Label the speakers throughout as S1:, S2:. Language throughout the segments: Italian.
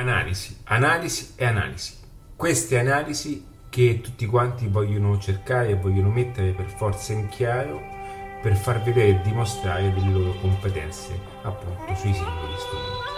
S1: Analisi, analisi e analisi. Queste analisi che tutti quanti vogliono cercare e vogliono mettere per forza in chiaro per far vedere e dimostrare delle loro competenze appunto sui singoli strumenti.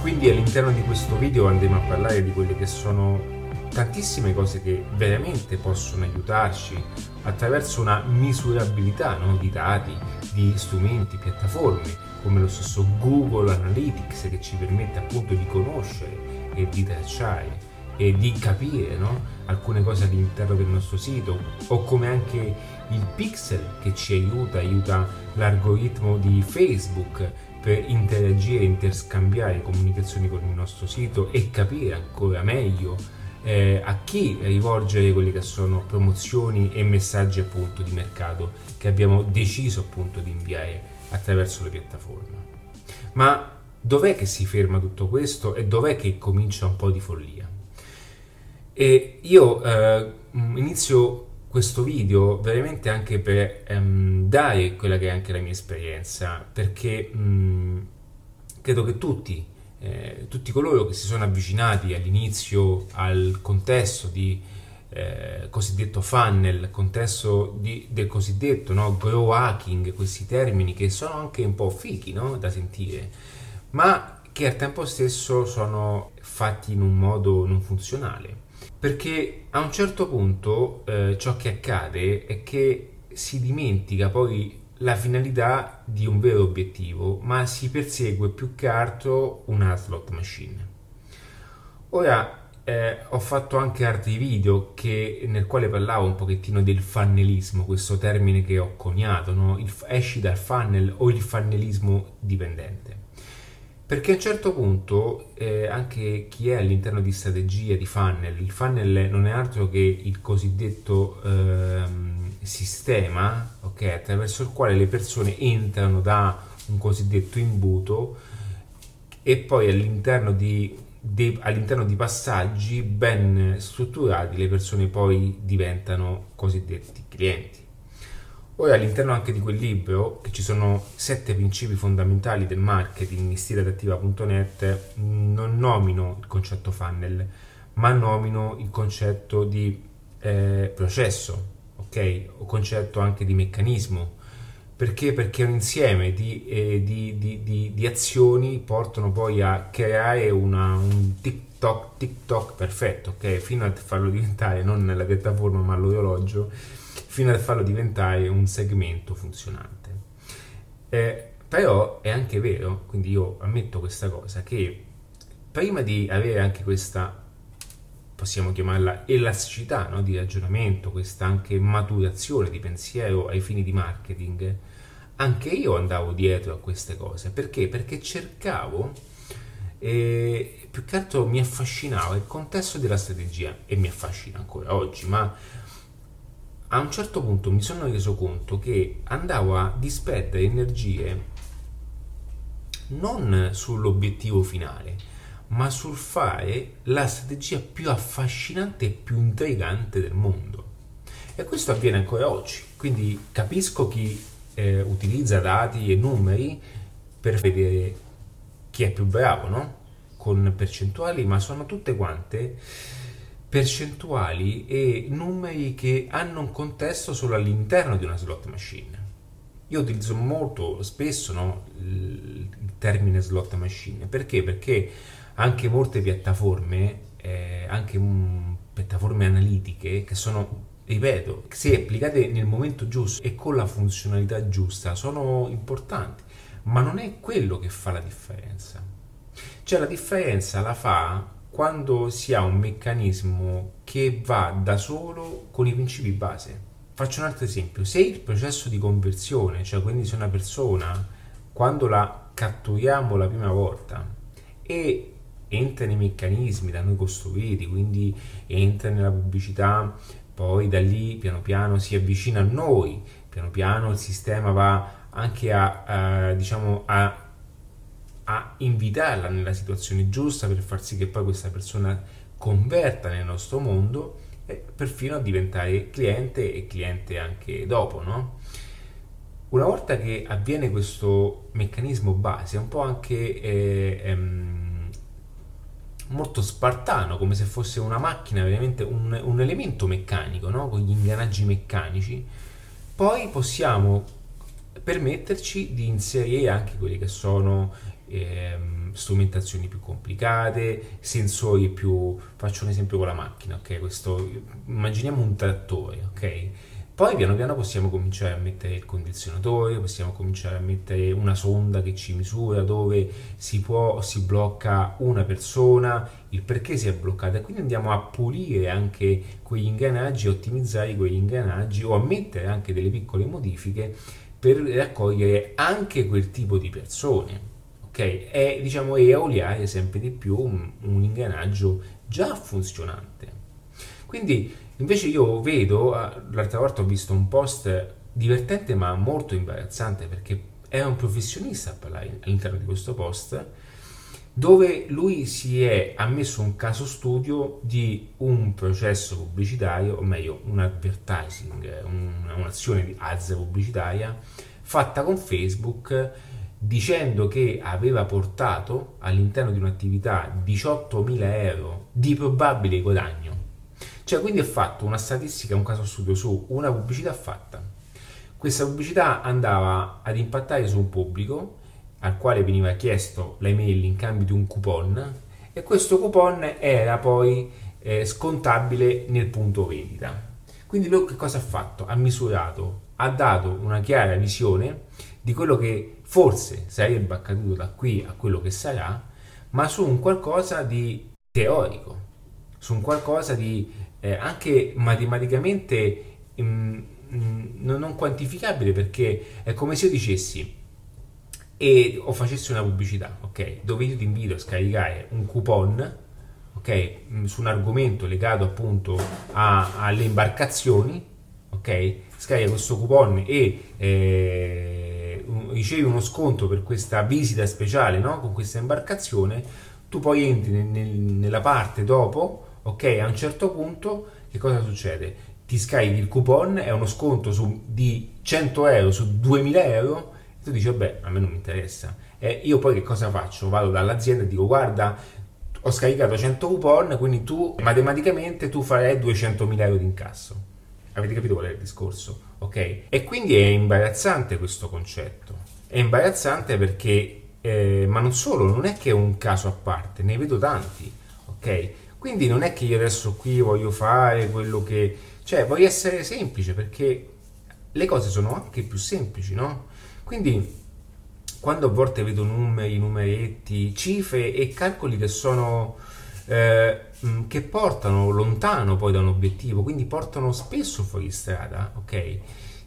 S1: Quindi all'interno di questo video andremo a parlare di quelle che sono tantissime cose che veramente possono aiutarci attraverso una misurabilità no? di dati, di strumenti, piattaforme come lo stesso Google Analytics che ci permette appunto di conoscere e di tracciare e di capire no? alcune cose all'interno del nostro sito o come anche il pixel che ci aiuta, aiuta l'algoritmo di Facebook per interagire, interscambiare comunicazioni con il nostro sito e capire ancora meglio eh, a chi rivolgere quelle che sono promozioni e messaggi appunto di mercato che abbiamo deciso appunto di inviare attraverso le piattaforme. Ma dov'è che si ferma tutto questo e dov'è che comincia un po' di follia? E io eh, inizio questo video veramente anche per ehm, dare quella che è anche la mia esperienza, perché mh, credo che tutti, eh, tutti coloro che si sono avvicinati all'inizio al contesto di eh, cosiddetto funnel, contesto di, del cosiddetto no, grow hacking, questi termini che sono anche un po' fichi no, da sentire, ma che al tempo stesso sono fatti in un modo non funzionale. Perché a un certo punto eh, ciò che accade è che si dimentica poi la finalità di un vero obiettivo, ma si persegue più che altro una slot machine. Ora eh, ho fatto anche altri video che, nel quale parlavo un pochettino del fannelismo, questo termine che ho coniato, no? il, esci dal funnel o il fannelismo dipendente. Perché a un certo punto eh, anche chi è all'interno di strategia di funnel, il funnel non è altro che il cosiddetto eh, sistema okay, attraverso il quale le persone entrano da un cosiddetto imbuto e poi all'interno di, de, all'interno di passaggi ben strutturati le persone poi diventano cosiddetti clienti. Ora all'interno anche di quel libro, che ci sono sette principi fondamentali del marketing in stileadattiva.net, non nomino il concetto funnel, ma nomino il concetto di eh, processo, ok? O concetto anche di meccanismo. Perché? Perché un insieme di, eh, di, di, di, azioni portano poi a creare una, un TikTok, TikTok perfetto, ok? Fino a farlo diventare non la piattaforma ma l'orologio fino a farlo diventare un segmento funzionante. Eh, però è anche vero, quindi io ammetto questa cosa, che prima di avere anche questa, possiamo chiamarla elasticità no, di ragionamento, questa anche maturazione di pensiero ai fini di marketing, anche io andavo dietro a queste cose. Perché? Perché cercavo, e più che altro mi affascinava il contesto della strategia, e mi affascina ancora oggi, ma a un certo punto mi sono reso conto che andavo a disperdere energie non sull'obiettivo finale, ma sul fare la strategia più affascinante e più intrigante del mondo. E questo avviene ancora oggi, quindi capisco chi eh, utilizza dati e numeri per vedere chi è più bravo, no? Con percentuali, ma sono tutte quante percentuali e numeri che hanno un contesto solo all'interno di una slot machine. Io utilizzo molto spesso no, il termine slot machine perché? Perché anche molte piattaforme, eh, anche um, piattaforme analitiche che sono ripeto, se applicate nel momento giusto e con la funzionalità giusta sono importanti, ma non è quello che fa la differenza. Cioè la differenza la fa quando si ha un meccanismo che va da solo con i principi base. Faccio un altro esempio, se il processo di conversione, cioè quindi se una persona quando la catturiamo la prima volta e entra nei meccanismi da noi costruiti, quindi entra nella pubblicità, poi da lì piano piano si avvicina a noi, piano piano il sistema va anche a, a diciamo a a invitarla nella situazione giusta per far sì che poi questa persona converta nel nostro mondo e perfino a diventare cliente e cliente anche dopo, no? Una volta che avviene questo meccanismo base, è un po' anche eh, ehm, molto spartano, come se fosse una macchina, veramente un, un elemento meccanico, no? con gli ingranaggi meccanici, poi possiamo permetterci di inserire anche quelli che sono ehm, strumentazioni più complicate, sensori più... faccio un esempio con la macchina, ok? Questo, immaginiamo un trattore, ok? Poi piano piano possiamo cominciare a mettere il condizionatore, possiamo cominciare a mettere una sonda che ci misura dove si può, si blocca una persona, il perché si è bloccata quindi andiamo a pulire anche quegli ingranaggi, ottimizzare quegli ingranaggi o a mettere anche delle piccole modifiche per raccogliere anche quel tipo di persone. Ok? E diciamo eoliare sempre di più un, un ingranaggio già funzionante. Quindi Invece io vedo, ah, l'altra volta ho visto un post divertente ma molto imbarazzante perché era un professionista a parlare all'interno di questo post dove lui si è ammesso un caso studio di un processo pubblicitario, o meglio un advertising, un'azione di ads pubblicitaria fatta con Facebook dicendo che aveva portato all'interno di un'attività 18.000 euro di probabile guadagno cioè, quindi è fatto una statistica, un caso studio su una pubblicità fatta. Questa pubblicità andava ad impattare su un pubblico al quale veniva chiesto l'email in cambio di un coupon e questo coupon era poi eh, scontabile nel punto vendita. Quindi lui che cosa ha fatto? Ha misurato, ha dato una chiara visione di quello che forse sarebbe accaduto da qui a quello che sarà, ma su un qualcosa di teorico, su un qualcosa di eh, anche matematicamente mh, mm, mh, mm, non quantificabile perché è come se io dicessi e o facessi una pubblicità, ok? Dove io ti invito a scaricare un coupon, ok? Mm, su un argomento legato appunto a, alle imbarcazioni, ok? Scarica questo coupon e eh, ricevi uno sconto per questa visita speciale, no? Con questa imbarcazione, tu poi entri nel, nel, nella parte dopo ok? A un certo punto che cosa succede? Ti scarichi il coupon, è uno sconto su, di 100 euro su 2000 euro e tu dici vabbè a me non mi interessa. E io poi che cosa faccio? Vado dall'azienda e dico guarda ho scaricato 100 coupon quindi tu matematicamente tu farai 200.000 euro di incasso. Avete capito qual è il discorso? Ok? E quindi è imbarazzante questo concetto. È imbarazzante perché, eh, ma non solo, non è che è un caso a parte, ne vedo tanti, ok? Quindi non è che io adesso qui voglio fare quello che... cioè voglio essere semplice perché le cose sono anche più semplici, no? Quindi quando a volte vedo numeri, numeretti, cifre e calcoli che sono... Eh, che portano lontano poi da un obiettivo, quindi portano spesso fuori strada, ok?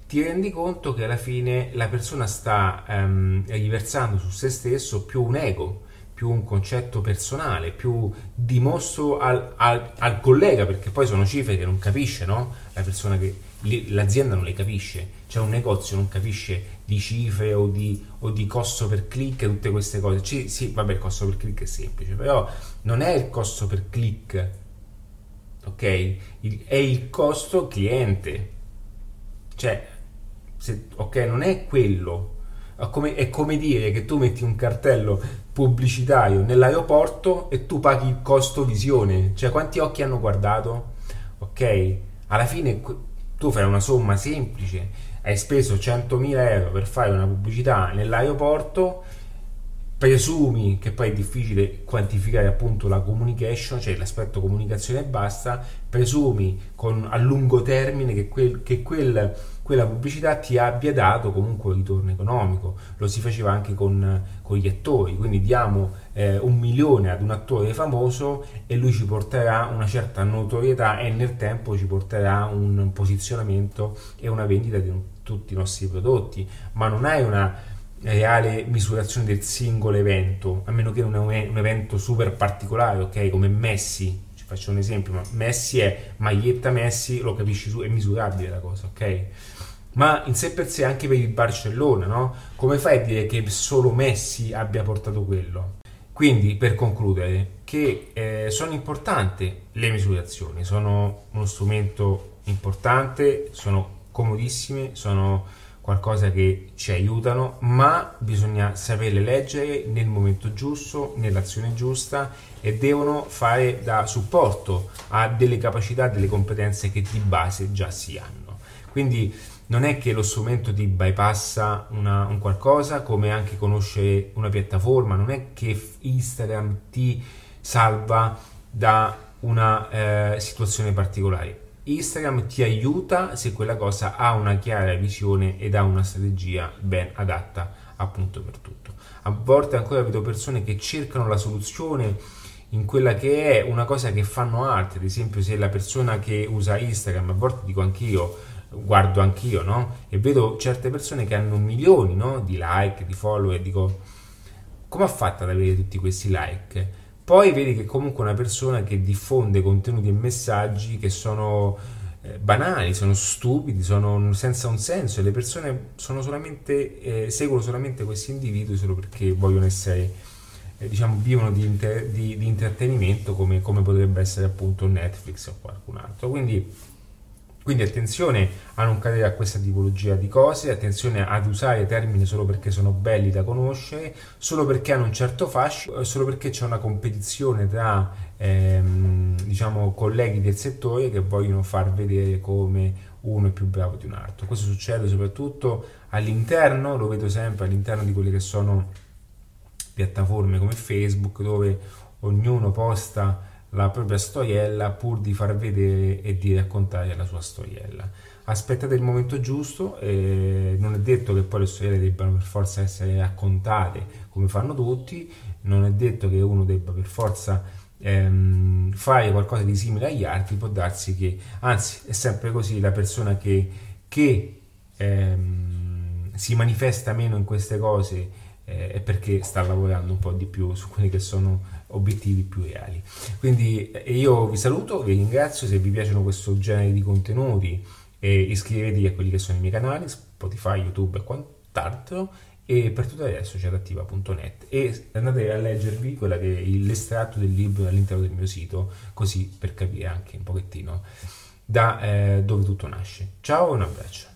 S1: Ti rendi conto che alla fine la persona sta ehm, riversando su se stesso più un ego, più un concetto personale, più dimostro al, al, al, collega, perché poi sono cifre che non capisce, no? La persona che l'azienda non le capisce, cioè un negozio non capisce di cifre o di, o di costo per click e tutte queste cose. C- sì, vabbè, il costo per click è semplice, però non è il costo per click, ok? Il, è il costo cliente, cioè, se, ok, non è quello come, è come dire che tu metti un cartello pubblicitario nell'aeroporto e tu paghi il costo visione, cioè quanti occhi hanno guardato? Ok? Alla fine tu fai una somma semplice, hai speso 100.000 euro per fare una pubblicità nell'aeroporto, presumi che poi è difficile quantificare appunto la communication, cioè l'aspetto comunicazione e basta, presumi con, a lungo termine che, quel, che quel quella pubblicità ti abbia dato comunque un ritorno economico. Lo si faceva anche con, con gli attori, quindi diamo eh, un milione ad un attore famoso e lui ci porterà una certa notorietà e nel tempo ci porterà un posizionamento e una vendita di tutti i nostri prodotti, ma non hai una reale misurazione del singolo evento, a meno che non è un evento super particolare, ok, come Messi, faccio un esempio, ma Messi è maglietta Messi, lo capisci su, è misurabile la cosa, ok? Ma in sé per sé anche per il Barcellona, no? Come fai a dire che solo Messi abbia portato quello? Quindi, per concludere, che eh, sono importanti le misurazioni, sono uno strumento importante, sono comodissime, sono qualcosa che ci aiutano, ma bisogna saperle leggere nel momento giusto, nell'azione giusta e devono fare da supporto a delle capacità, delle competenze che di base già si hanno. Quindi non è che lo strumento ti bypassa una, un qualcosa, come anche conoscere una piattaforma, non è che Instagram ti salva da una eh, situazione particolare. Instagram ti aiuta se quella cosa ha una chiara visione ed ha una strategia ben adatta appunto per tutto. A volte ancora vedo persone che cercano la soluzione in quella che è una cosa che fanno altri, ad esempio se la persona che usa Instagram, a volte dico anch'io, guardo anch'io, no? E vedo certe persone che hanno milioni no? di like, di follow e dico, come ha fatto ad avere tutti questi like? Poi vedi che comunque una persona che diffonde contenuti e messaggi che sono eh, banali, sono stupidi, sono senza un senso e le persone solamente, eh, seguono solamente questi individui solo perché vogliono essere, eh, diciamo, vivono di, inter- di, di intrattenimento come, come potrebbe essere appunto Netflix o qualcun altro. Quindi quindi attenzione a non cadere a questa tipologia di cose, attenzione ad usare termini solo perché sono belli da conoscere, solo perché hanno un certo fascio, eh, solo perché c'è una competizione tra ehm, diciamo, colleghi del settore che vogliono far vedere come uno è più bravo di un altro. Questo succede soprattutto all'interno, lo vedo sempre all'interno di quelle che sono piattaforme come Facebook dove ognuno posta la propria storiella pur di far vedere e di raccontare la sua storiella. Aspettate il momento giusto, eh, non è detto che poi le storielle debbano per forza essere raccontate come fanno tutti, non è detto che uno debba per forza ehm, fare qualcosa di simile agli altri, può darsi che, anzi è sempre così, la persona che, che ehm, si manifesta meno in queste cose eh, è perché sta lavorando un po' di più su quelli che sono obiettivi più reali. Quindi eh, io vi saluto, vi ringrazio, se vi piacciono questo genere di contenuti eh, iscrivetevi a quelli che sono i miei canali, Spotify, YouTube e quant'altro e per tutto adesso c'è adattiva.net e andate a leggervi quella che è l'estratto del libro all'interno del mio sito così per capire anche un pochettino da eh, dove tutto nasce. Ciao e un abbraccio.